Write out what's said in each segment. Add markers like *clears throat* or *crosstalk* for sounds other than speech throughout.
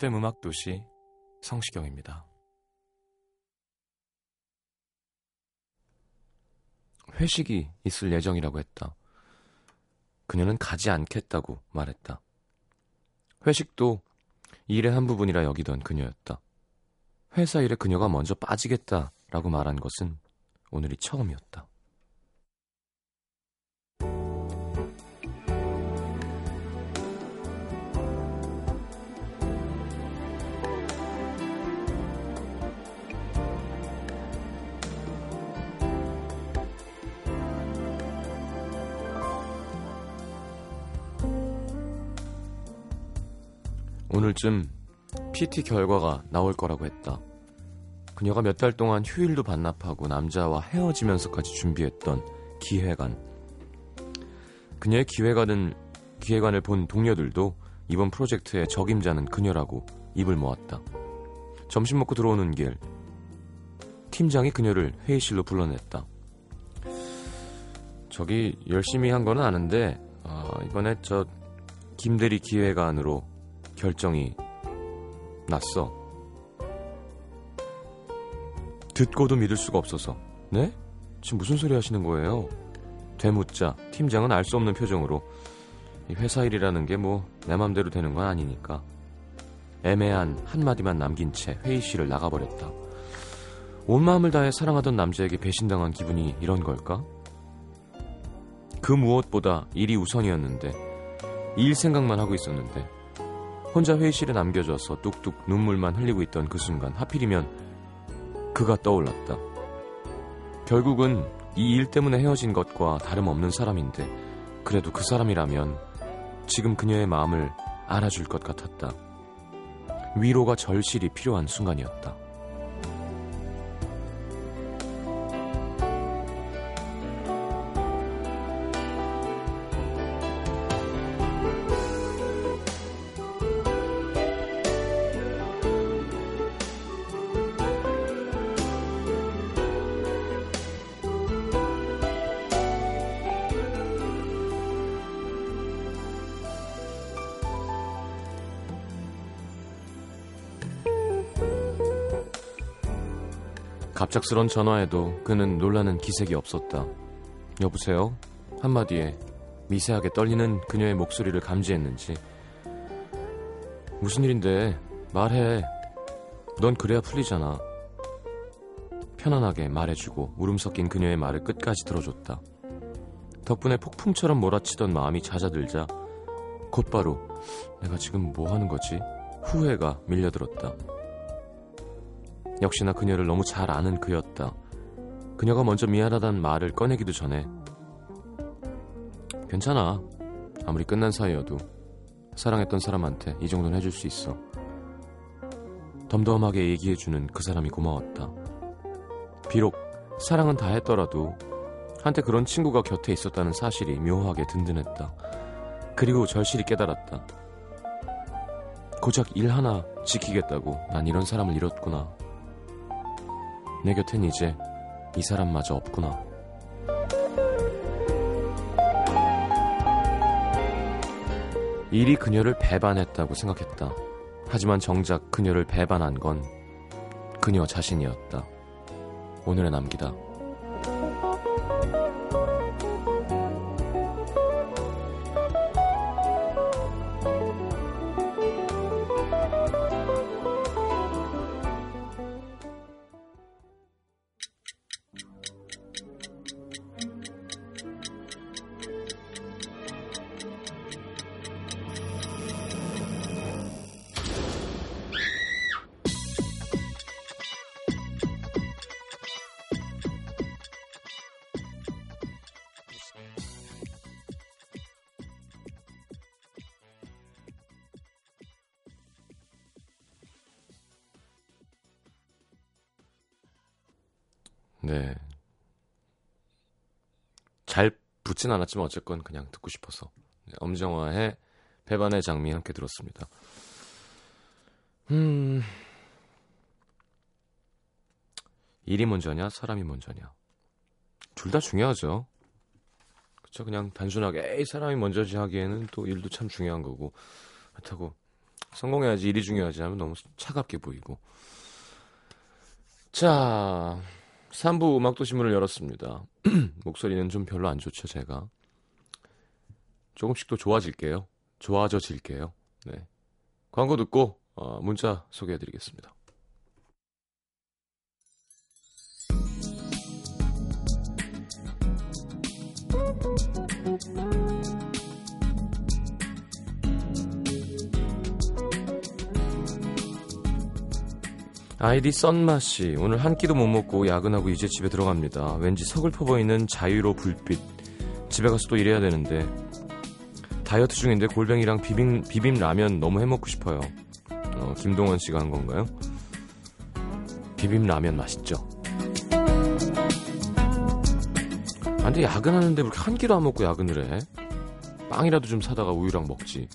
FM 음악 도시 성시경입니다. 회식이 있을 예정이라고 했다. 그녀는 가지 않겠다고 말했다. 회식도 일의 한 부분이라 여기던 그녀였다. 회사 일에 그녀가 먼저 빠지겠다라고 말한 것은 오늘이 처음이었다. 오늘쯤 PT 결과가 나올 거라고 했다. 그녀가 몇 달 동안 휴일도 반납하고 남자와 헤어지면서까지 준비했던 기획안. 그녀의 기획안은 기획안을 본 동료들도 이번 프로젝트의 적임자는 그녀라고 입을 모았다. 점심 먹고 들어오는 길 팀장이 그녀를 회의실로 불러냈다. 저기 열심히 한 거는 아는데 어, 이번에 저 김대리 기획안으로 결정이 났어. 듣고도 믿을 수가 없어서. 네? 지금 무슨 소리 하시는 거예요? 되묻자 팀장은 알 수 없는 표정으로 이 회사 일이라는 게 뭐 내 맘대로 되는 건 아니니까 애매한 한마디만 남긴 채 회의실을 나가버렸다. 온 마음을 다해 사랑하던 남자에게 배신당한 기분이 이런 걸까? 그 무엇보다 일이 우선이었는데 일 생각만 하고 있었는데 혼자 회의실에 남겨져서 뚝뚝 눈물만 흘리고 있던 그 순간 하필이면 그가 떠올랐다. 결국은 이 일 때문에 헤어진 것과 다름없는 사람인데 그래도 그 사람이라면 지금 그녀의 마음을 알아줄 것 같았다. 위로가 절실히 필요한 순간이었다. 갑작스런 전화에도 그는 놀라는 기색이 없었다. 여보세요? 한마디에 미세하게 떨리는 그녀의 목소리를 감지했는지 무슨 일인데 말해. 넌 그래야 풀리잖아. 편안하게 말해주고 울음 섞인 그녀의 말을 끝까지 들어줬다. 덕분에 폭풍처럼 몰아치던 마음이 잦아들자 곧바로 내가 지금 뭐 하는 거지? 후회가 밀려들었다. 역시나 그녀를 너무 잘 아는 그였다. 그녀가 먼저 미안하다는 말을 꺼내기도 전에 괜찮아. 아무리 끝난 사이여도 사랑했던 사람한테 이 정도는 해줄 수 있어. 덤덤하게 얘기해주는 그 사람이 고마웠다. 비록 사랑은 다 했더라도 한때 그런 친구가 곁에 있었다는 사실이 묘하게 든든했다. 그리고 절실히 깨달았다. 고작 일 하나 지키겠다고 난 이런 사람을 잃었구나. 내 곁엔 이제 이 사람마저 없구나. 일이 그녀를 배반했다고 생각했다. 하지만 정작 그녀를 배반한 건 그녀 자신이었다. 오늘의 남기다. 잘 붙진 않았지만 어쨌건 그냥 듣고 싶어서 네, 엄정화의 배반의 장미 함께 들었습니다. 음. 일이 먼저냐, 사람이 먼저냐. 둘 다 중요하죠. 그쵸, 그냥 단순하게, 에이, 사람이 먼저지 하기에는 또 일도 참 중요한 거고. 그렇다고, 성공해야지, 일이 중요하지 하면 너무 차갑게 보이고. 자, 3부 음악도시 문을 열었습니다. *clears throat* 목소리는 좀 별로 안 좋죠, 제가. 조금씩 또 좋아질게요. 좋아져질게요. 네. 광고 듣고, 어, 문자 소개해드리겠습니다. 아이디 썬마씨 오늘 한 끼도 못 먹고 야근하고 이제 집에 들어갑니다. 왠지 서글퍼 보이는 자유로 불빛. 집에 가서 또 일해야 되는데 다이어트 중인데 골뱅이랑 비빔 비빔 라면 너무 해먹고 싶어요. 어, 김동원 씨가 한 건가요? 비빔 라면 맛있죠. 아, 근데 야근하는데 왜 이렇게 한 끼도 안 먹고 야근을 해? 빵이라도 좀 사다가 우유랑 먹지.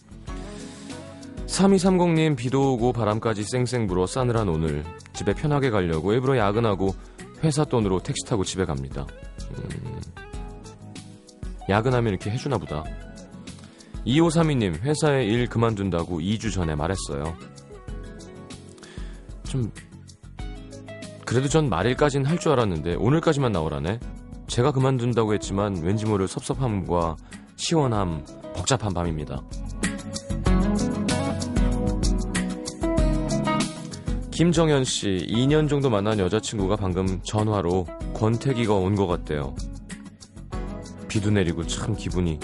3230님 비도 오고 바람까지 쌩쌩 불어 싸늘한 오늘 집에 편하게 가려고 일부러 야근하고 회사 돈으로 택시 타고 집에 갑니다. 음, 야근하면 이렇게 해주나 보다. 2532님 회사에 일 그만둔다고 2주 전에 말했어요. 좀 그래도 전 말일까지는 할줄 알았는데 오늘까지만 나오라네. 제가 그만둔다고 했지만 왠지 모를 섭섭함과 시원함, 복잡한 밤입니다. 김정현 씨, 2년 정도 만난 여자친구가 방금 전화로 권태기가 온 것 같대요. 비도 내리고 참 기분이.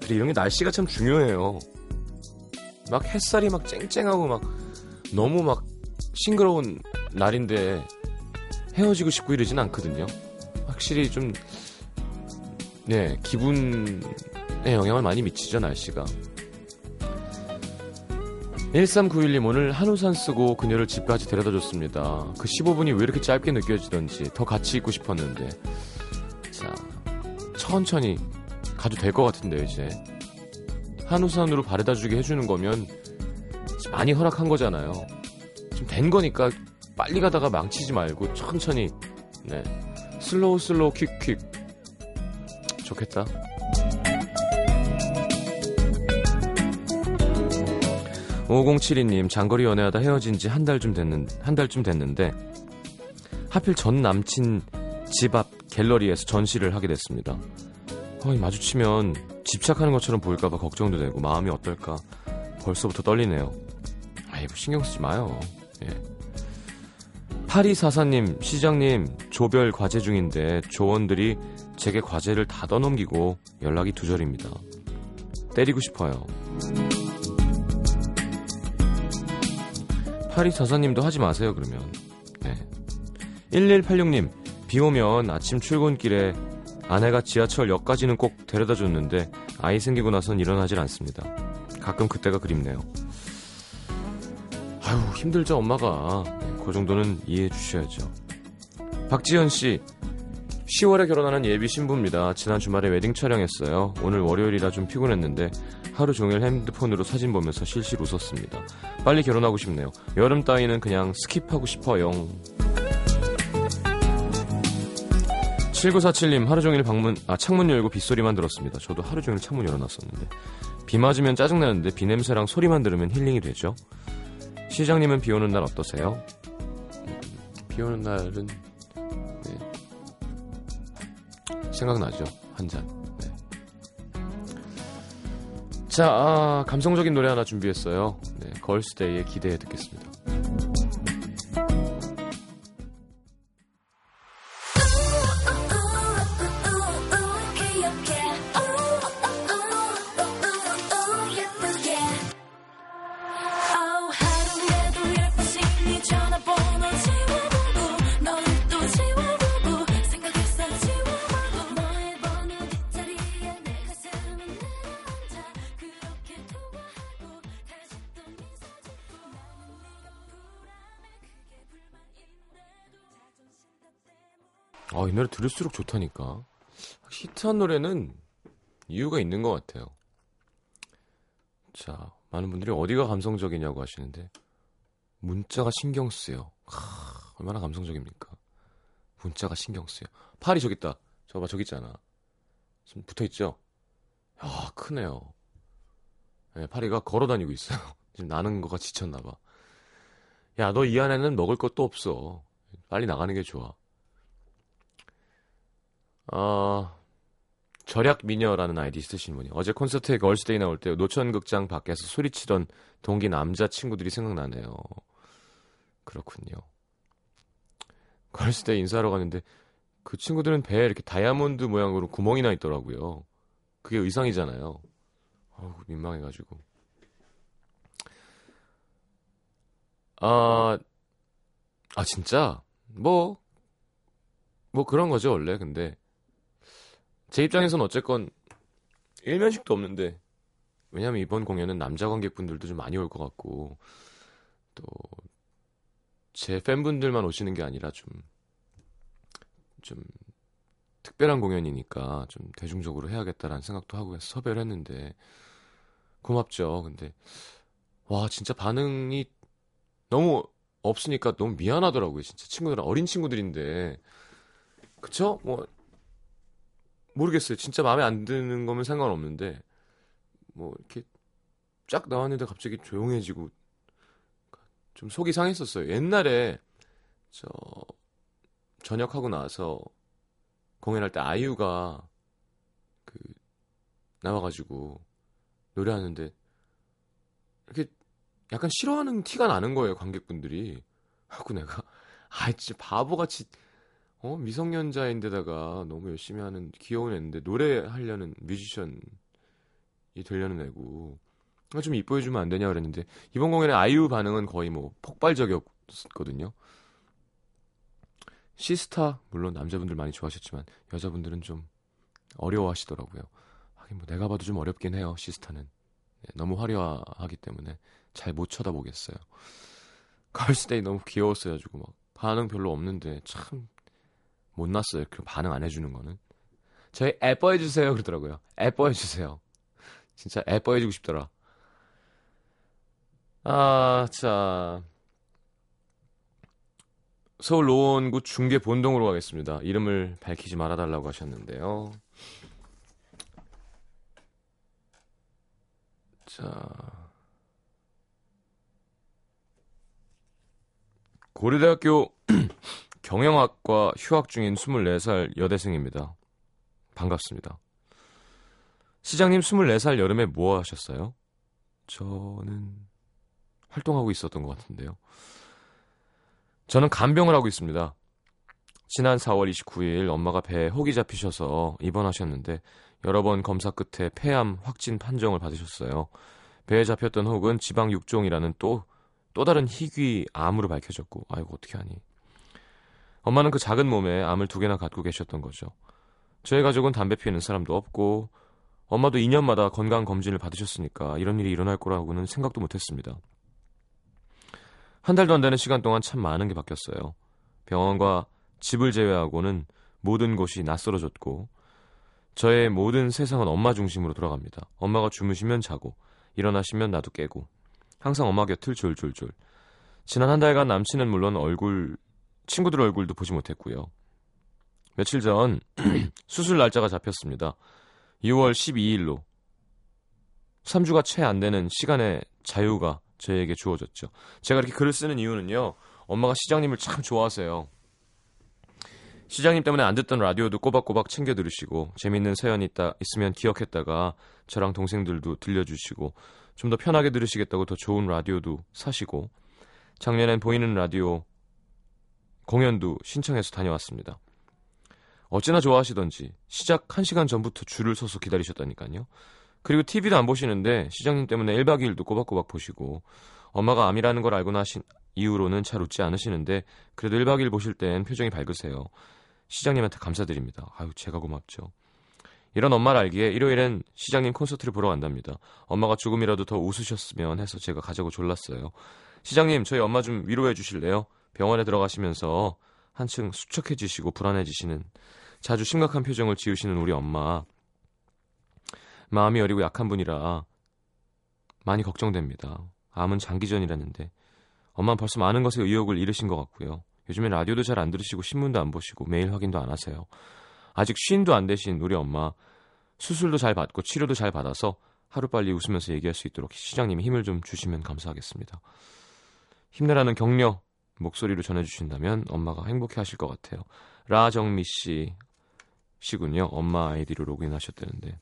그래, 이런 게 날씨가 참 중요해요. 막 햇살이 막 쨍쨍하고 막 너무 막 싱그러운 날인데 헤어지고 싶고 이러진 않거든요. 확실히 좀, 네, 기분에 영향을 많이 미치죠, 날씨가. 1391님 오늘 한우산 쓰고 그녀를 집까지 데려다 줬습니다. 그 15분이 왜 이렇게 짧게 느껴지던지 더 같이 있고 싶었는데 자 천천히 가도 될 것 같은데요 이제 한우산으로 바래다 주게 해주는 거면 많이 허락한 거잖아요. 지금 된 거니까 빨리 가다가 망치지 말고 천천히 네 slow slow quick quick 좋겠다. 5072님 장거리 연애하다 헤어진 지 한 달쯤 됐는 한 달쯤 됐는데 하필 전 남친 집 앞 갤러리에서 전시를 하게 됐습니다. 거의 마주치면 집착하는 것처럼 보일까봐 걱정도 되고 마음이 어떨까 벌써부터 떨리네요. 아이고 신경 쓰지 마요. 예. 8244님 시장님 조별 과제 중인데 조원들이 제게 과제를 다 떠넘기고 연락이 두절입니다. 때리고 싶어요. 8244님도 하지 마세요, 그러면. 네. 1186님, 비 오면 아침 출근길에 아내가 지하철역까지는 꼭 데려다 줬는데 아이 생기고 나선 일어나질 않습니다. 가끔 그때가 그립네요. 아유, 힘들죠, 엄마가. 네, 그 정도는 이해해 주셔야죠. 박지현 씨, 10월에 결혼하는 예비 신부입니다. 지난 주말에 웨딩 촬영했어요. 오늘 월요일이라 좀 피곤했는데 하루 종일 핸드폰으로 사진 보면서 실실 웃었습니다. 빨리 결혼하고 싶네요. 여름 따위는 그냥 skip하고 싶어요. 7947님 하루 종일 방문 아 창문 열고 빗소리만 들었습니다. 저도 하루 종일 창문 열어놨었는데 비 맞으면 짜증나는데 비 냄새랑 소리만 들으면 힐링이 되죠. 시장님은 비 오는 날 어떠세요? 비 오는 날은 생각나죠 한 잔. 네. 자 아, 감성적인 노래 하나 준비했어요. 네, 걸스데이의 기대해 듣겠습니다. 좋다니까. 히트한 노래는 이유가 있는 것 같아요. 자, 많은 분들이 어디가 감성적이냐고 하시는데, 문자가 신경 쓰여. 하, 얼마나 감성적입니까? 문자가 신경 쓰여. 팔이 저기 있다. 저봐, 저기 있잖아. 지금 붙어 있죠? 야, 크네요. 네, 파리가 걸어 다니고 있어요. *laughs* 지금 나는 거가 지쳤나봐. 야, 너 이 안에는 먹을 것도 없어. 빨리 나가는 게 좋아. 어, 절약 미녀라는 아이디 쓰신 분이 어제 콘서트에 걸스데이 나올 때 노천극장 밖에서 소리치던 동기 남자 친구들이 생각나네요. 그렇군요. 걸스데이 인사하러 갔는데 그 친구들은 배에 이렇게 다이아몬드 모양으로 구멍이 나 있더라고요. 그게 의상이잖아요. 어우, 민망해가지고. 아, 아, 진짜? 뭐, 뭐 그런 거죠, 원래. 근데, 제 입장에선 어쨌건, 일면식도 없는데, 왜냐면 이번 공연은 남자 관객분들도 좀 많이 올 것 같고, 또, 제 팬분들만 오시는 게 아니라 좀, 좀, 특별한 공연이니까 좀 대중적으로 해야겠다라는 생각도 하고 해서 섭외를 했는데, 고맙죠. 근데, 와, 진짜 반응이 너무 없으니까 너무 미안하더라고요. 진짜 친구들 어린 친구들인데 그쵸? 뭐 모르겠어요. 진짜 마음에 안 드는 거면 상관없는데 뭐 이렇게 쫙 나왔는데 갑자기 조용해지고 좀 속이 상했었어요. 옛날에 저 전역하고 나서 공연할 때 아이유가 그 나와가지고 노래하는데 이렇게 약간 싫어하는 티가 나는 거예요, 관객분들이. 하고 내가, 아, 진짜 바보같이, 어, 미성년자인데다가 너무 열심히 하는 귀여운 애인데, 노래하려는 뮤지션이 되려는 애고, 아, 좀 이뻐해 주면 안 되냐 그랬는데, 이번 공연에 아이유 반응은 거의 뭐, 폭발적이었거든요. 시스타, 물론 남자분들 많이 좋아하셨지만, 여자분들은 좀 어려워하시더라고요. 하긴 뭐, 내가 봐도 좀 어렵긴 해요, 시스타는. 네, 너무 화려하기 때문에. 잘 못 쳐다보겠어요. *laughs* 걸스데이 너무 귀여웠어가지고 막 반응 별로 없는데 참 못났어요. 그 반응 안 해주는 거는. 저희 애뻐 해주세요 그러더라고요. 애뻐 해주세요. 진짜 애뻐 해주고 싶더라. 아, 자. 서울 노원구 중계 본동으로 가겠습니다. 이름을 밝히지 말아달라고 하셨는데요. 자. 고려대학교 경영학과 휴학 중인 24살 여대생입니다. 반갑습니다. 시장님 24살 여름에 뭐 하셨어요? 저는 활동하고 있었던 것 같은데요. 저는 간병을 하고 있습니다. 지난 4월 29일 엄마가 배에 혹이 잡히셔서 입원하셨는데 여러 번 검사 끝에 폐암 확진 판정을 받으셨어요. 배에 잡혔던 혹은 지방 육종이라는 또 또 다른 희귀 암으로 밝혀졌고 아이고 어떻게 하니 엄마는 그 작은 몸에 암을 두 개나 갖고 계셨던 거죠. 저희 가족은 담배 피우는 사람도 없고 엄마도 2년마다 건강 검진을 받으셨으니까 이런 일이 일어날 거라고는 생각도 못했습니다. 한 달도 안 되는 시간 동안 참 많은 게 바뀌었어요. 병원과 집을 제외하고는 모든 곳이 낯설어졌고 저의 모든 세상은 엄마 중심으로 돌아갑니다. 엄마가 주무시면 자고 일어나시면 나도 깨고 항상 엄마 곁을 졸졸졸. 지난 한 달간 남친은 물론 얼굴, 친구들 얼굴도 보지 못했고요. 며칠 전 *clears throat* 수술 날짜가 잡혔습니다. 6월 12일로 3주가 채 안 되는 시간의 자유가 저에게 주어졌죠. 제가 이렇게 글을 쓰는 이유는요. 엄마가 시장님을 참 좋아하세요. 시장님 때문에 안 듣던 라디오도 꼬박꼬박 챙겨 들으시고 재밌는 사연 있다 있으면 기억했다가 저랑 동생들도 들려주시고 좀 더 편하게 들으시겠다고 더 좋은 라디오도 사시고 작년엔 보이는 라디오 공연도 신청해서 다녀왔습니다. 어찌나 좋아하시던지 시작 1시간 전부터 줄을 서서 기다리셨다니까요. 그리고 TV도 안 보시는데 시장님 때문에 1박 2일도 꼬박꼬박 보시고 엄마가 암이라는 걸 알고 나신 이후로는 잘 웃지 않으시는데 그래도 1박 2일 보실 땐 표정이 밝으세요. 시장님한테 감사드립니다. 아유, 제가 고맙죠. 이런 엄마를 알기에 일요일엔 시장님 콘서트를 보러 간답니다. 엄마가 조금이라도 더 웃으셨으면 해서 제가 가자고 졸랐어요. 시장님, 저희 엄마 좀 위로해 주실래요? 병원에 들어가시면서 한층 수척해지시고 불안해지시는 자주 심각한 표정을 지으시는 우리 엄마. 마음이 어리고 약한 분이라 많이 걱정됩니다. 암은 장기전이라는데 엄마는 벌써 많은 것에 의욕을 잃으신 것 같고요. 요즘에 라디오도 잘 안 들으시고 신문도 안 보시고 메일 확인도 안 하세요. 아직 쉰도 안 되신 우리 엄마 수술도 잘 받고 치료도 잘 받아서 하루빨리 웃으면서 얘기할 수 있도록 시장님이 힘을 좀 주시면 감사하겠습니다. 힘내라는 격려 목소리로 전해주신다면 엄마가 행복해 하실 것 같아요. 라정미 씨 시군요. 엄마 아이디로 로그인하셨다는데.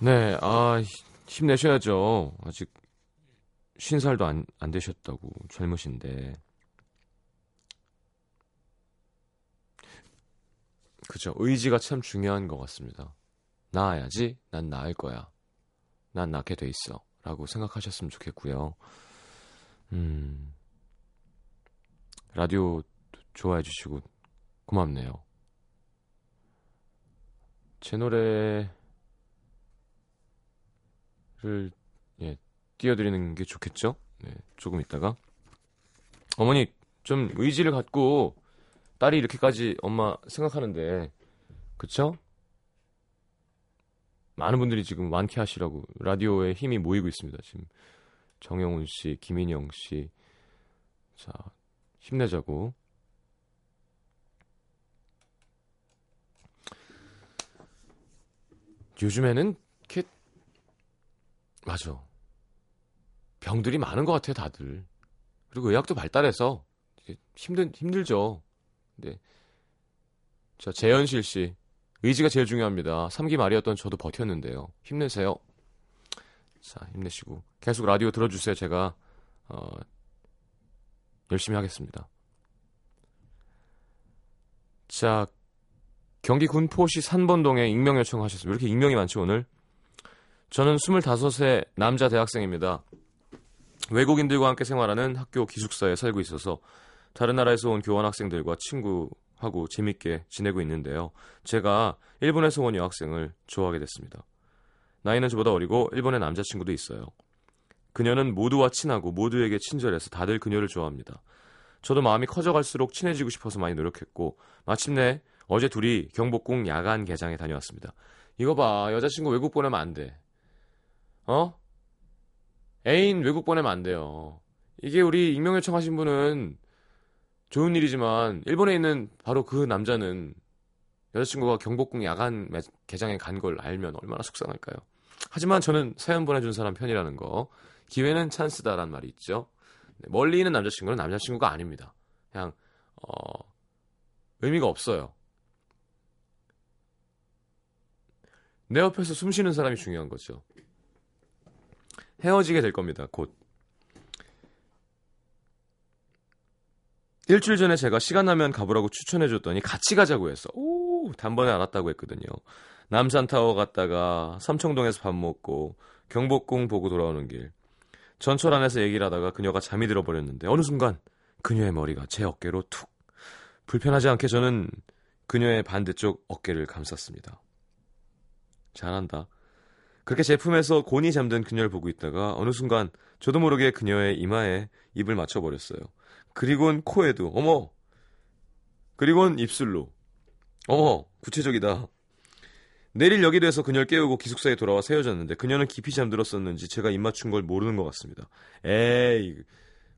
네, 아 힘내셔야죠. 아직 50살도 안, 안 되셨다고 젊으신데. 그죠. 의지가 참 중요한 것 같습니다. 나아야지. 난 나을 거야. 난 낫게 돼 있어. 라고 생각하셨으면 좋겠고요. 음, 라디오 좋아해 주시고 고맙네요. 제 노래를 예, 띄워드리는 게 좋겠죠? 네, 조금 있다가 어머니 좀 의지를 갖고 딸이 이렇게까지 엄마 생각하는데 그쵸? 많은 분들이 지금 완쾌하시라고 라디오에 힘이 모이고 있습니다. 지금 정영훈 씨, 김인영 씨, 자 힘내자고. 요즘에는 이렇게 맞아 병들이 많은 것 같아요 다들 그리고 의학도 발달해서 힘든 힘들죠. 네. 자 재현실 씨 의지가 제일 중요합니다. 3기 말이었던 저도 버텼는데요. 힘내세요. 자, 힘내시고 계속 라디오 들어주세요. 제가 어, 열심히 하겠습니다. 자, 경기 군포시 산번동에 익명 요청하셨습니다. 왜 이렇게 익명이 많죠 오늘? 저는 25세 남자 대학생입니다. 외국인들과 함께 생활하는 학교 기숙사에 살고 있어서 다른 나라에서 온 교환 학생들과 친구 하고 재밌게 지내고 있는데요. 제가 일본에서 온 여학생을 좋아하게 됐습니다. 나이는 저보다 어리고 일본에 남자친구도 있어요. 그녀는 모두와 친하고 모두에게 친절해서 다들 그녀를 좋아합니다. 저도 마음이 커져갈수록 친해지고 싶어서 많이 노력했고 마침내 어제 둘이 경복궁 야간 개장에 다녀왔습니다. 이거 봐 여자친구 외국 보내면 안 돼. 어? 애인 외국 보내면 안 돼요. 이게 우리 익명 요청하신 분은 좋은 일이지만 일본에 있는 바로 그 남자는 여자친구가 경복궁 야간 개장에 간 걸 알면 얼마나 속상할까요? 하지만 저는 사연 보내준 사람 편이라는 거 기회는 찬스다란 말이 있죠. 네, 멀리 있는 남자친구는 남자친구가 아닙니다. 그냥 어, 의미가 없어요. 내 옆에서 숨 쉬는 사람이 중요한 거죠. 헤어지게 될 겁니다. 곧. 일주일 전에 제가 시간 나면 가보라고 추천해줬더니 같이 가자고 해서 오 단번에 알았다고 했거든요. 남산타워 갔다가 삼청동에서 밥 먹고 경복궁 보고 돌아오는 길 전철 안에서 얘기를 하다가 그녀가 잠이 들어버렸는데 어느 순간 그녀의 머리가 제 어깨로 툭 불편하지 않게 저는 그녀의 반대쪽 어깨를 감쌌습니다. 잘한다. 그렇게 제 품에서 곤히 잠든 그녀를 보고 있다가 어느 순간 저도 모르게 그녀의 이마에 입을 맞춰버렸어요. 그리곤 코에도 어머 그리곤 입술로 어머 구체적이다 내릴 여기로 해서 그녀를 깨우고 기숙사에 돌아와 세워졌는데 그녀는 깊이 잠들었었는지 제가 입 맞춘 걸 모르는 것 같습니다 에이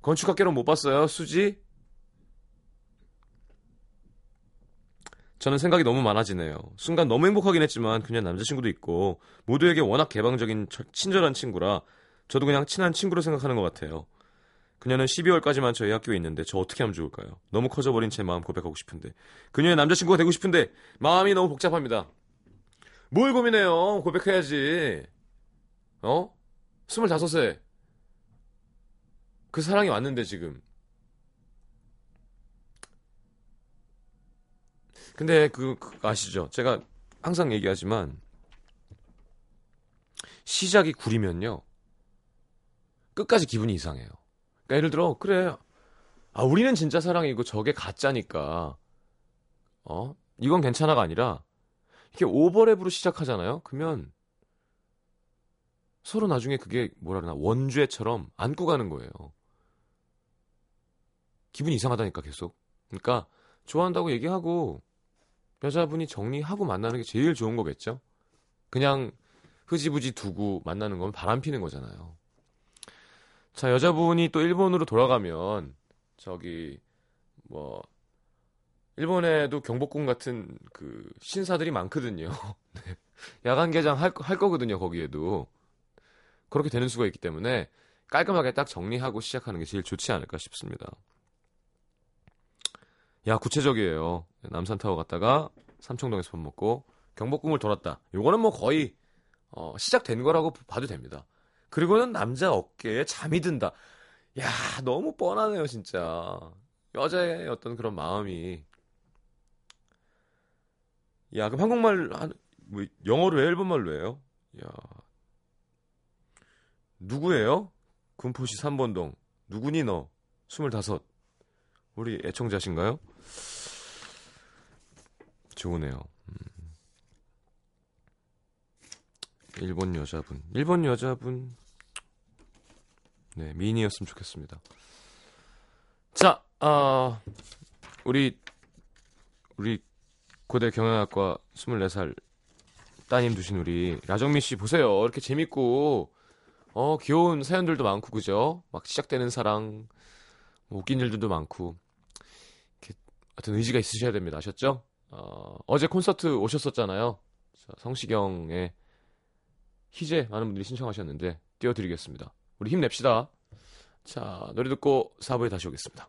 건축학개론 못 봤어요 수지? 저는 생각이 너무 많아지네요. 순간 너무 행복하긴 했지만 그냥 남자친구도 있고 모두에게 워낙 개방적인 친절한 친구라 저도 그냥 친한 친구로 생각하는 것 같아요. 그녀는 12월까지만 저희 학교에 있는데 저 어떻게 하면 좋을까요? 너무 커져버린 제 마음 고백하고 싶은데 그녀의 남자친구가 되고 싶은데 마음이 너무 복잡합니다. 뭘 고민해요? 고백해야지. 어? 25세. 그 사랑이 왔는데 지금. 근데 그, 그 아시죠? 제가 항상 얘기하지만 시작이 구리면요. 끝까지 기분이 이상해요. 그러니까 예를 들어 그래 아 우리는 진짜 사랑이고 저게 가짜니까 어 이건 괜찮아가 아니라 이렇게 오버랩으로 시작하잖아요. 그러면 서로 나중에 그게 뭐라 그러나 원죄처럼 안고 가는 거예요. 기분이 이상하다니까 계속. 그러니까 좋아한다고 얘기하고 여자분이 정리하고 만나는 게 제일 좋은 거겠죠. 그냥 흐지부지 두고 만나는 건 바람 피는 거잖아요. 자, 여자분이 또 일본으로 돌아가면 저기 뭐 일본에도 경복궁 같은 그 신사들이 많거든요. *laughs* 네. 야간 개장 할, 할 거거든요, 거기에도. 그렇게 되는 수가 있기 때문에 깔끔하게 딱 정리하고 시작하는 게 제일 좋지 않을까 싶습니다. 야, 구체적이에요. 남산타워 갔다가 삼청동에서 밥 먹고 경복궁을 돌았다. 요거는 뭐 거의 어, 시작된 거라고 봐도 됩니다. 그리고는 남자 어깨에 잠이 든다. 야, 너무 뻔하네요, 진짜. 여자의 어떤 그런 마음이. 야, 그럼 한국말, 한, 뭐, 영어로 해? 일본말로 해요? 야. 누구예요? 군포시 3번동. 누구니 너? 25. 우리 애청자신가요? 좋으네요. 음. 일본 여자분. 일본 여자분. 네, 미인이었으면 좋겠습니다. 자, 아, 우리, 우리 고대 경영학과 24살 따님 두신 우리 라정미 씨 보세요. 이렇게 재밌고, 어, 귀여운 사연들도 많고, 그죠? 막 시작되는 사랑, 뭐 웃긴 일들도 많고, 이렇게 어떤 의지가 있으셔야 됩니다. 아셨죠? 어, 어제 콘서트 오셨었잖아요. 성시경의 희재 많은 분들이 신청하셨는데 띄워드리겠습니다. 우리 힘냅시다. 자, 노래 듣고 4부에 다시 오겠습니다.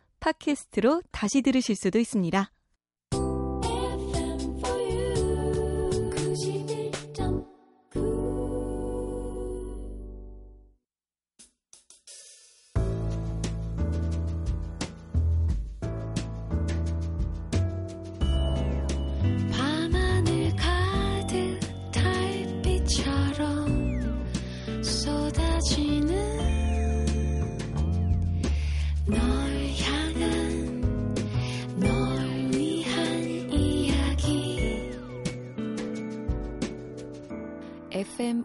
팟캐스트로 다시 들으실 수도 있습니다.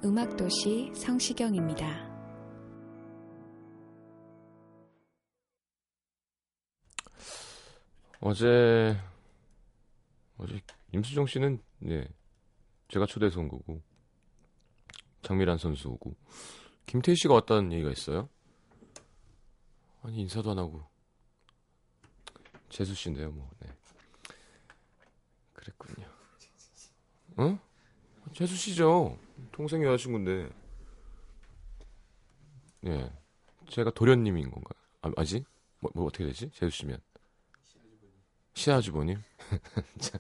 음악도시 성시경입니다. 어제 어제 임수정 씨는 네 제가 초대해서 온 거고 장미란 선수 오고 김태희 씨가 왔다는 얘기가 있어요. 아니 인사도 안 하고 재수 씨인데요, 뭐. 네. 그랬군요. 응? 재수 씨죠. 동생 여자친구인데. 네. 제가 도련님인 건가요? 아, 아지? 뭐, 뭐 어떻게 되지? 재수 씨면. 시아주버님? *laughs* 자,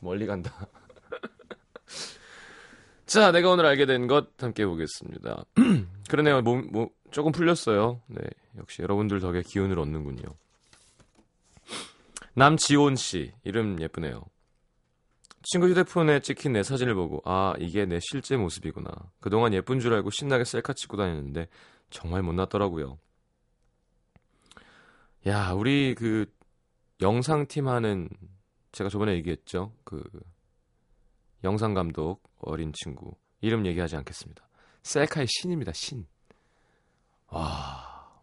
멀리 간다. *laughs* 자, 내가 오늘 알게 된 것 함께 보겠습니다. *clears throat* 그러네요. 몸, 뭐, 조금 풀렸어요. 네. 역시 여러분들 덕에 기운을 얻는군요. 남지온 씨, 이름 예쁘네요. 친구 휴대폰에 찍힌 내 사진을 보고, 아, 이게 내 실제 모습이구나. 그동안 예쁜 줄 알고 신나게 셀카 찍고 다녔는데, 정말 못났더라고요. 야, 우리 그, 영상팀 하는 제가 저번에 얘기했죠. 그 영상 감독 어린 친구 이름 얘기하지 않겠습니다. 셀카의 신입니다. 신. 와.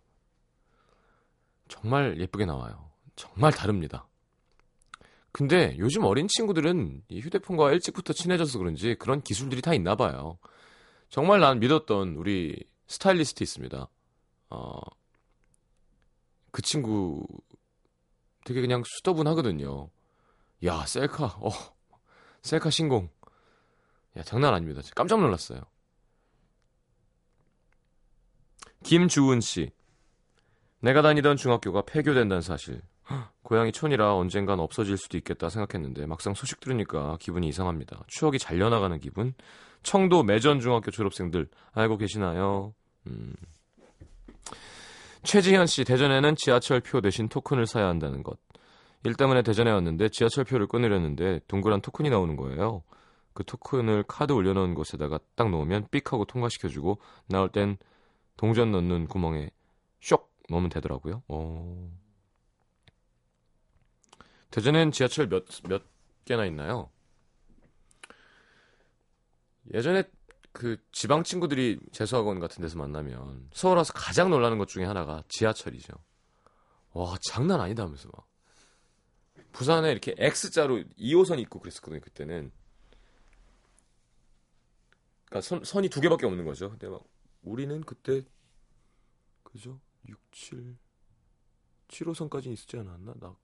정말 예쁘게 나와요. 정말 다릅니다. 근데 요즘 어린 친구들은 이 휴대폰과 일찍부터 친해져서 그런지 그런 기술들이 다 있나 봐요. 정말 난 믿었던 우리 스타일리스트 있습니다. 어, 그 친구 되게 그냥 수더분하거든요. 야, 셀카, 어, 셀카 신공. 야, 장난 아닙니다. 깜짝 놀랐어요. 김주은 씨. 내가 다니던 중학교가 폐교된다는 사실. 고향이 촌이라 언젠간 없어질 수도 있겠다 생각했는데 막상 소식 들으니까 기분이 이상합니다. 추억이 잘려나가는 기분. 청도 매전 중학교 졸업생들 알고 계시나요? 음. 최지현 씨 대전에는 지하철표 대신 토큰을 사야 한다는 것. 일 때문에 대전에 왔는데 지하철표를 끊으려는데 동그란 토큰이 나오는 거예요. 그 토큰을 카드 올려놓은 곳에다가 딱 놓으면 삑 하고 통과시켜주고 나올 땐 동전 넣는 구멍에 쇽 넣으면 되더라고요. 어. 대전엔 지하철 몇, 몇 개나 있나요? 예전에 그 지방 친구들이 재수학원 같은 데서 만나면 서울 와서 가장 놀라는 것 중에 하나가 지하철이죠. 와, 장난 아니다면서 막. 부산에 이렇게 X자로 2호선이 있고 그랬었거든요, 그때는. 그러니까 선, 선이 두 개밖에 없는 거죠. 근데 막 우리는 그때 그죠? 6, 7 7호선까지 있었지 않았나? 나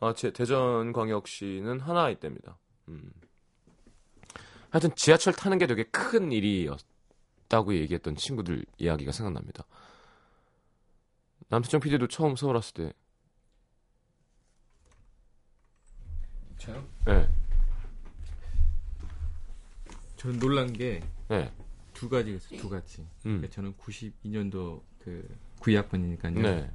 아, 제 대전광역시는 하나 있답니다. 음. 하여튼 지하철 타는 게 되게 큰 일이었다고 얘기했던 친구들 이야기가 생각납니다. 남태정 PD도 처음 서울 왔을 때 저요? 네. 저는 놀란 게두 네. 가지가 있어요. 두 가지. 음. 그러니까 저는 92년도 그 9학번이니까요. 네.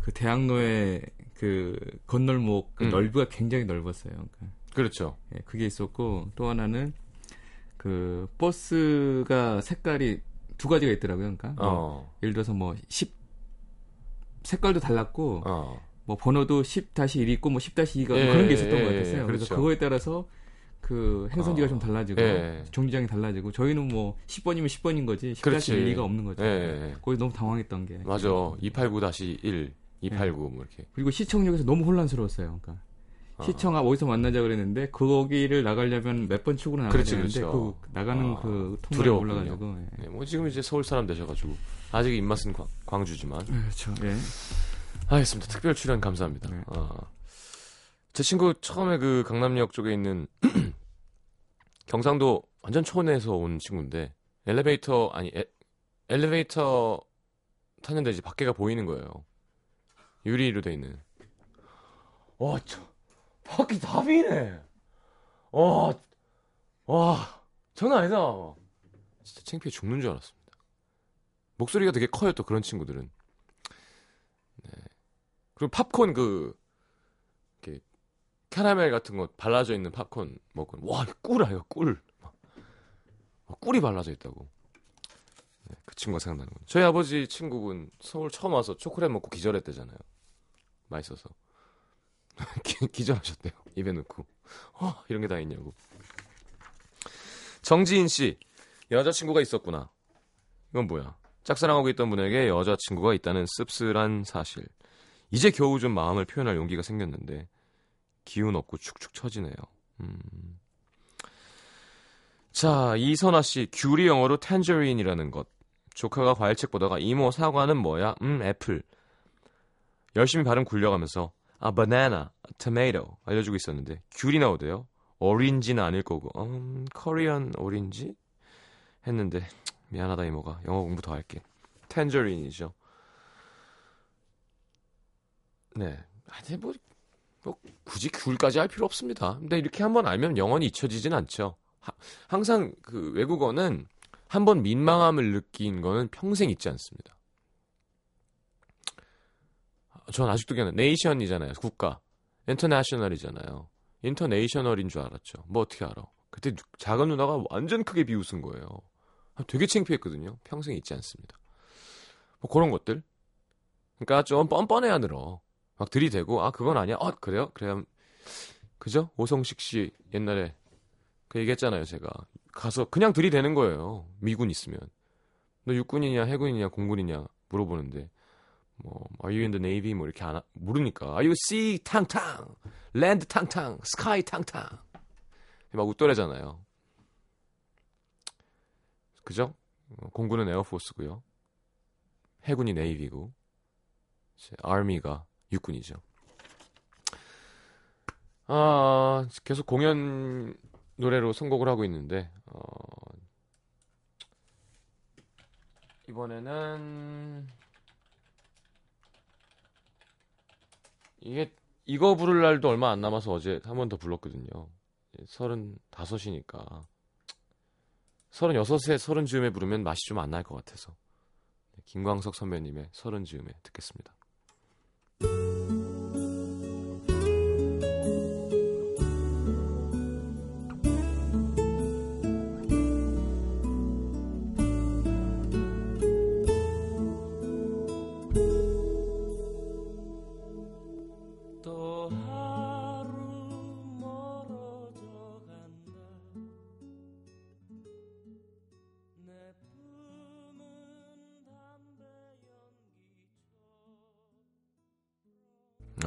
그 대학로의 그 건널목 그 음. 넓이가 굉장히 넓었어요. 그러니까 그렇죠. 예, 그게 있었고 또 하나는 그 버스가 색깔이 두 가지가 있더라고요. 그러니까 뭐 어. 예를 들어서 뭐 10, 색깔도 달랐고 어. 뭐 번호도 10-1 있고 뭐 10-2가 예, 그런 게 있었던 예, 것 같았어요. 예, 그래서 그렇죠. 그거에 따라서 그 행선지가 어, 좀 달라지고 예. 종지장이 달라지고 저희는 뭐 10번이면 10번인 거지 그렇지. 10-1, 2가 없는 거죠. 예, 예. 거기 너무 당황했던 게 맞아. 289-1, 289 뭐 이렇게. 그리고 시청역에서 너무 혼란스러웠어요. 그러니까 어. 시청 앞 어디서 만나자 그랬는데 거기를 나가려면 몇번 축으로 나가야 그렇지, 되는데 그렇죠. 그 나가는 아, 그 두려웠군요. 올라가지고 예. 네, 뭐 지금 이제 서울 사람 되셔가지고 아직 입맛은 광, 광주지만. 그렇죠. 예. 알겠습니다. 특별 출연 감사합니다. 네. 어. 제 친구 처음에 그 강남역 쪽에 있는 *clears throat* 경상도 완전 촌에서 온 친구인데 엘리베이터 아니 에, 엘리베이터 탔는데 이제 밖에가 보이는 거예요. 유리로 돼 있는. 와, 저 밖이 다 보이네. 와, 와, 장난 아니다. 진짜 창피해 죽는 줄 알았습니다. 목소리가 되게 커요 또 그런 친구들은. 그리고 팝콘 그 이렇게 캐러멜 같은 거 발라져 있는 팝콘 먹고 와 꿀아 이거 꿀 꿀이 발라져 있다고 네, 그 친구가 생각나는 거예요 저희 아버지 친구분 서울 처음 와서 초콜릿 먹고 기절했대잖아요. 맛있어서. *laughs* 기, 기절하셨대요. 입에 넣고. 어, 이런 게 다 있냐고. 정지인 씨 여자친구가 있었구나. 이건 뭐야? 짝사랑하고 있던 분에게 여자친구가 있다는 씁쓸한 사실. 이제 겨우 좀 마음을 표현할 용기가 생겼는데 기운 없고 축축 처지네요. 음. 자, 이선아 씨, 귤이 영어로 tangerine,이라는 것. 조카가 과일책 보다가 이모 사과는 뭐야? 음, 애플. 열심히 발음 굴려가면서 아, banana, tomato 알려주고 있었는데 귤이 나오대요. 오렌지는 아닐 거고, 음, 코리안 오렌지 했는데 미안하다 이모가 영어 공부 더 할게. tangerine이죠. 네. 아니 뭐, 뭐 굳이 귤까지 할 필요 없습니다. 근데 이렇게 한번 알면 영원히 잊혀지진 않죠. 하- 항상 그 외국어는 한 번 민망함을 느낀 거는 평생 잊지 않습니다. 전 아직도 기억나. 네이션이잖아요. 국가. 인터내셔널이잖아요. 인터네이셔널인 줄 알았죠. 뭐 어떻게 알아? 그때 누- 작은 누나가 완전 크게 비웃은 거예요. 되게 창피했거든요. 평생 잊지 않습니다. 뭐 그런 것들. 그러니까 좀 뻔뻔해야 늘어. 막 들이대고 아 그건 아니야. 어 그래요? 그래야 그죠? 오성식 씨 옛날에 그 얘기했잖아요. 제가 가서 그냥 들이대는 거예요. 미군 있으면 너 육군이냐 해군이냐 공군이냐 물어보는데 뭐 Are you in the Navy 뭐 이렇게 안 하- 모르니까 Are you sea 탕탕, land 탕탕, sky 탕탕 막 웃더래잖아요. 그죠? 어, 공군은 에어포스고요. 해군이 네이비고 이제 아미가 육군이죠. 아 계속 공연 노래로 선곡을 하고 있는데 어, 이번에는 이게 이거 부를 날도 얼마 안 남아서 어제 한 번 더 불렀거든요. 서른 다섯이니까 서른 여섯에 서른 즈음에 부르면 맛이 좀 안 날 것 같아서 김광석 선배님의 서른 즈음에 듣겠습니다.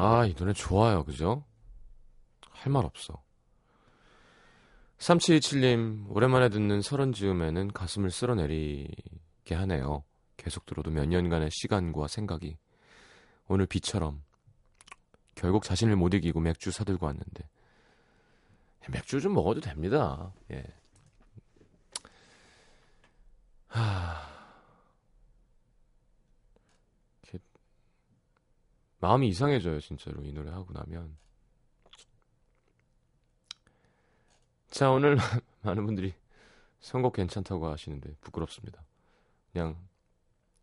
아, 이 노래 좋아요. 그죠? 할 말 없어. 3727님, 오랜만에 듣는 서른 즈음에는 가슴을 쓸어내리게 하네요. 계속 들어도 몇 년간의 시간과 생각이 오늘 비처럼 결국 자신을 못 이기고 맥주 사들고 왔는데 맥주 좀 먹어도 됩니다. 예. 하... 이렇게 마음이 이상해져요, 진짜로 이 노래 하고 나면. 자, 오늘 *laughs* 많은 분들이 선곡 괜찮다고 하시는데 부끄럽습니다. 그냥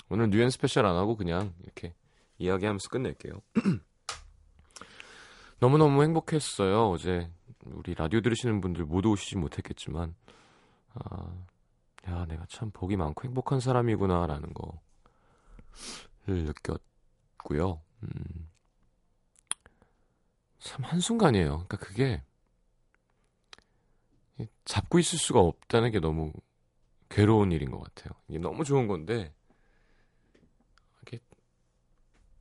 오늘 뉴엔 special 안 하고 그냥 이렇게 이야기하면서 끝낼게요. *clears throat* 너무너무 행복했어요. 어제 우리 라디오 들으시는 분들 모두 오시지 못했겠지만 아, 야, 내가 참 복이 많고 행복한 사람이구나라는 거를 느꼈고요. 음, 참 한순간이에요. 그러니까 그게 잡고 있을 수가 없다는 게 너무 괴로운 일인 것 같아요. 이게 너무 좋은 건데 이게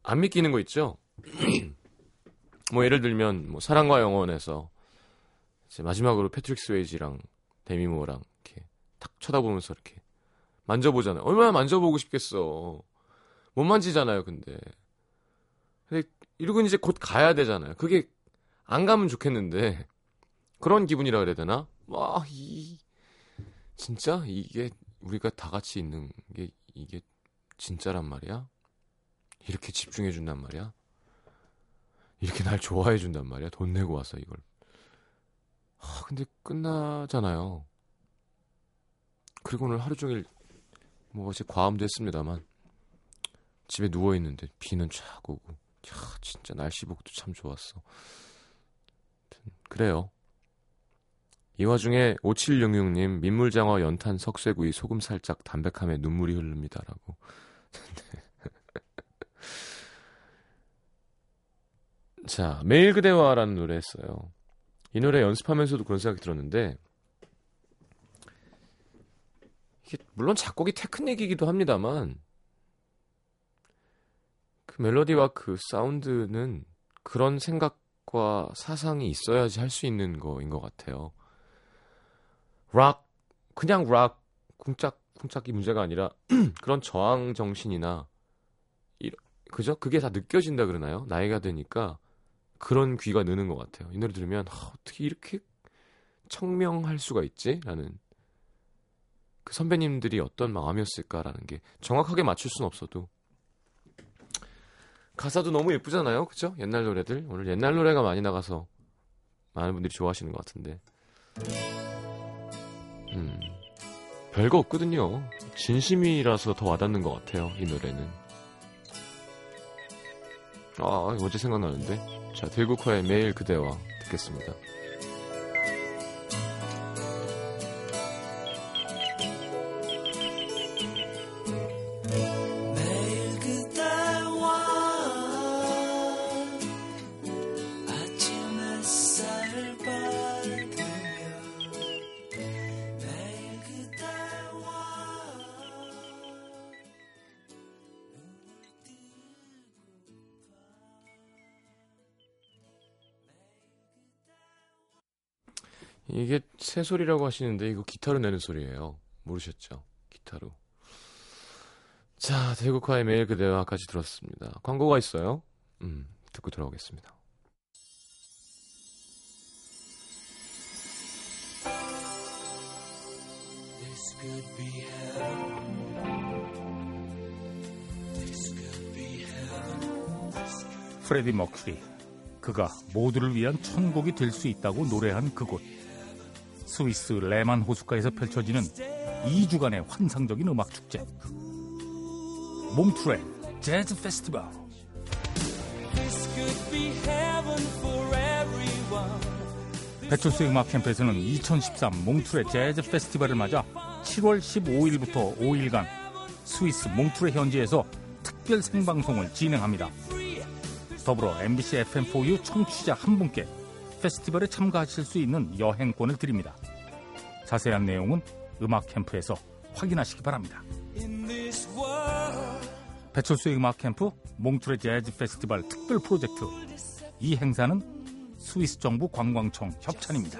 안 믿기는 거 있죠. *clears throat* 뭐 예를 들면 뭐 사랑과 영원에서 이제 마지막으로 패트릭 스웨이지랑 데미 모어랑 이렇게 탁 쳐다보면서 이렇게 만져보잖아요. 얼마나 만져보고 싶겠어. 못 만지잖아요, 근데. 근데 이러고 이제 곧 가야 되잖아요. 그게 안 가면 좋겠는데 그런 기분이라 그래야 되나? 와, 이 진짜 이게 우리가 다 같이 있는 게 이게 진짜란 말이야? 이렇게 집중해 준단 말이야? 이렇게 날 좋아해 준단 말이야? 돈 내고 와서 이걸. 아, 근데 끝나잖아요. 그리고 오늘 하루 종일 뭐 어제 과음도 했습니다만 집에 누워 있는데 비는 쫙 오고 야, 진짜 날씨 복도 참 좋았어. 그래요. 이 와중에 5766님 민물장어 연탄 석쇠구이 소금 살짝 담백함에 눈물이 흐릅니다라고. *laughs* 자 매일 그대와라는 노래 했어요. 이 노래 연습하면서도 그런 생각이 들었는데 이게 물론 작곡이 테크닉이기도 합니다만 그 멜로디와 그 사운드는 그런 생각과 사상이 있어야지 할 수 있는 거인 것 같아요. 락 그냥 락 쿵짝 쿵짝 이 문제가 아니라 *clears throat* 그런 저항 정신이나 이, 그죠? 그게 다 느껴진다 그러나요? 나이가 되니까 그런 귀가 느는 것 같아요. 이 노래 들으면 아, 어떻게 이렇게 청명할 수가 있지? 라는 그 선배님들이 어떤 마음이었을까라는 게 정확하게 맞출 수는 없어도 가사도 너무 예쁘잖아요. 그죠? 옛날 노래들. 오늘 옛날 노래가 많이 나가서 많은 분들이 좋아하시는 것 같은데. 음, 별거 없거든요. 진심이라서 더 와닿는 것 같아요. 이 노래는. 아, 어제 생각나는데. 자, 들국화의 매일 그대와 듣겠습니다. 새소리라고 하시는데 이거 기타로 내는 소리예요. 모르셨죠? 기타로. 자, 대국화의 매일 그대와까지 들었습니다. 광고가 있어요. 음, 듣고 돌아오겠습니다. 프레디 머큐리 그가 모두를 위한 천국이 될 수 있다고 노래한 그곳 스위스 레만 호숫가에서 펼쳐지는 2주간의 환상적인 음악 축제 몽트레 재즈 페스티벌. 배철수의 음악 캠프에서는 2013 몽트레 재즈 페스티벌을 맞아 7월 15일부터 5일간 스위스 몽트레 현지에서 특별 생방송을 진행합니다. 더불어 MBC FM4U 청취자 한 분께 페스티벌에 참가하실 수 있는 여행권을 드립니다. 자세한 내용은 음악 캠프에서 확인하시기 바랍니다. 배철수의 음악 캠프 몽트레 재즈 페스티벌 특별 프로젝트 이 행사는 스위스 정부 관광청 협찬입니다.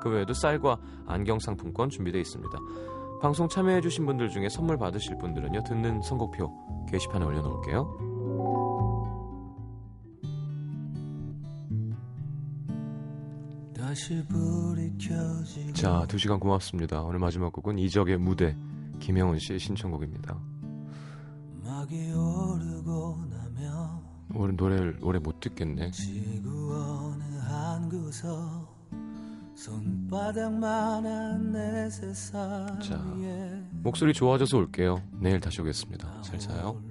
그 외에도 쌀과 안경 상품권 준비되어 있습니다. 방송 참여해주신 분들 중에 선물 받으실 분들은요, 듣는 선곡표 게시판에 올려놓을게요. 자, 두 시간 고맙습니다. 오늘 마지막 곡은 이적의 무대, 김영훈 씨의 신청곡입니다. 오늘 노래를 오래 못 듣겠네. 지구 어느 한 구석 자, 목소리 좋아져서 올게요. 내일 다시 오겠습니다. 잘 자요.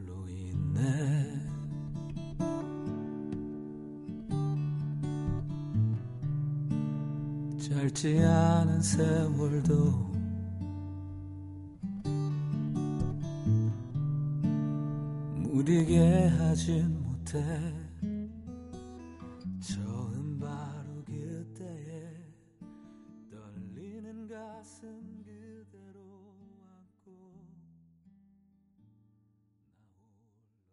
짧지 않은 세월도 무리게 하진 못해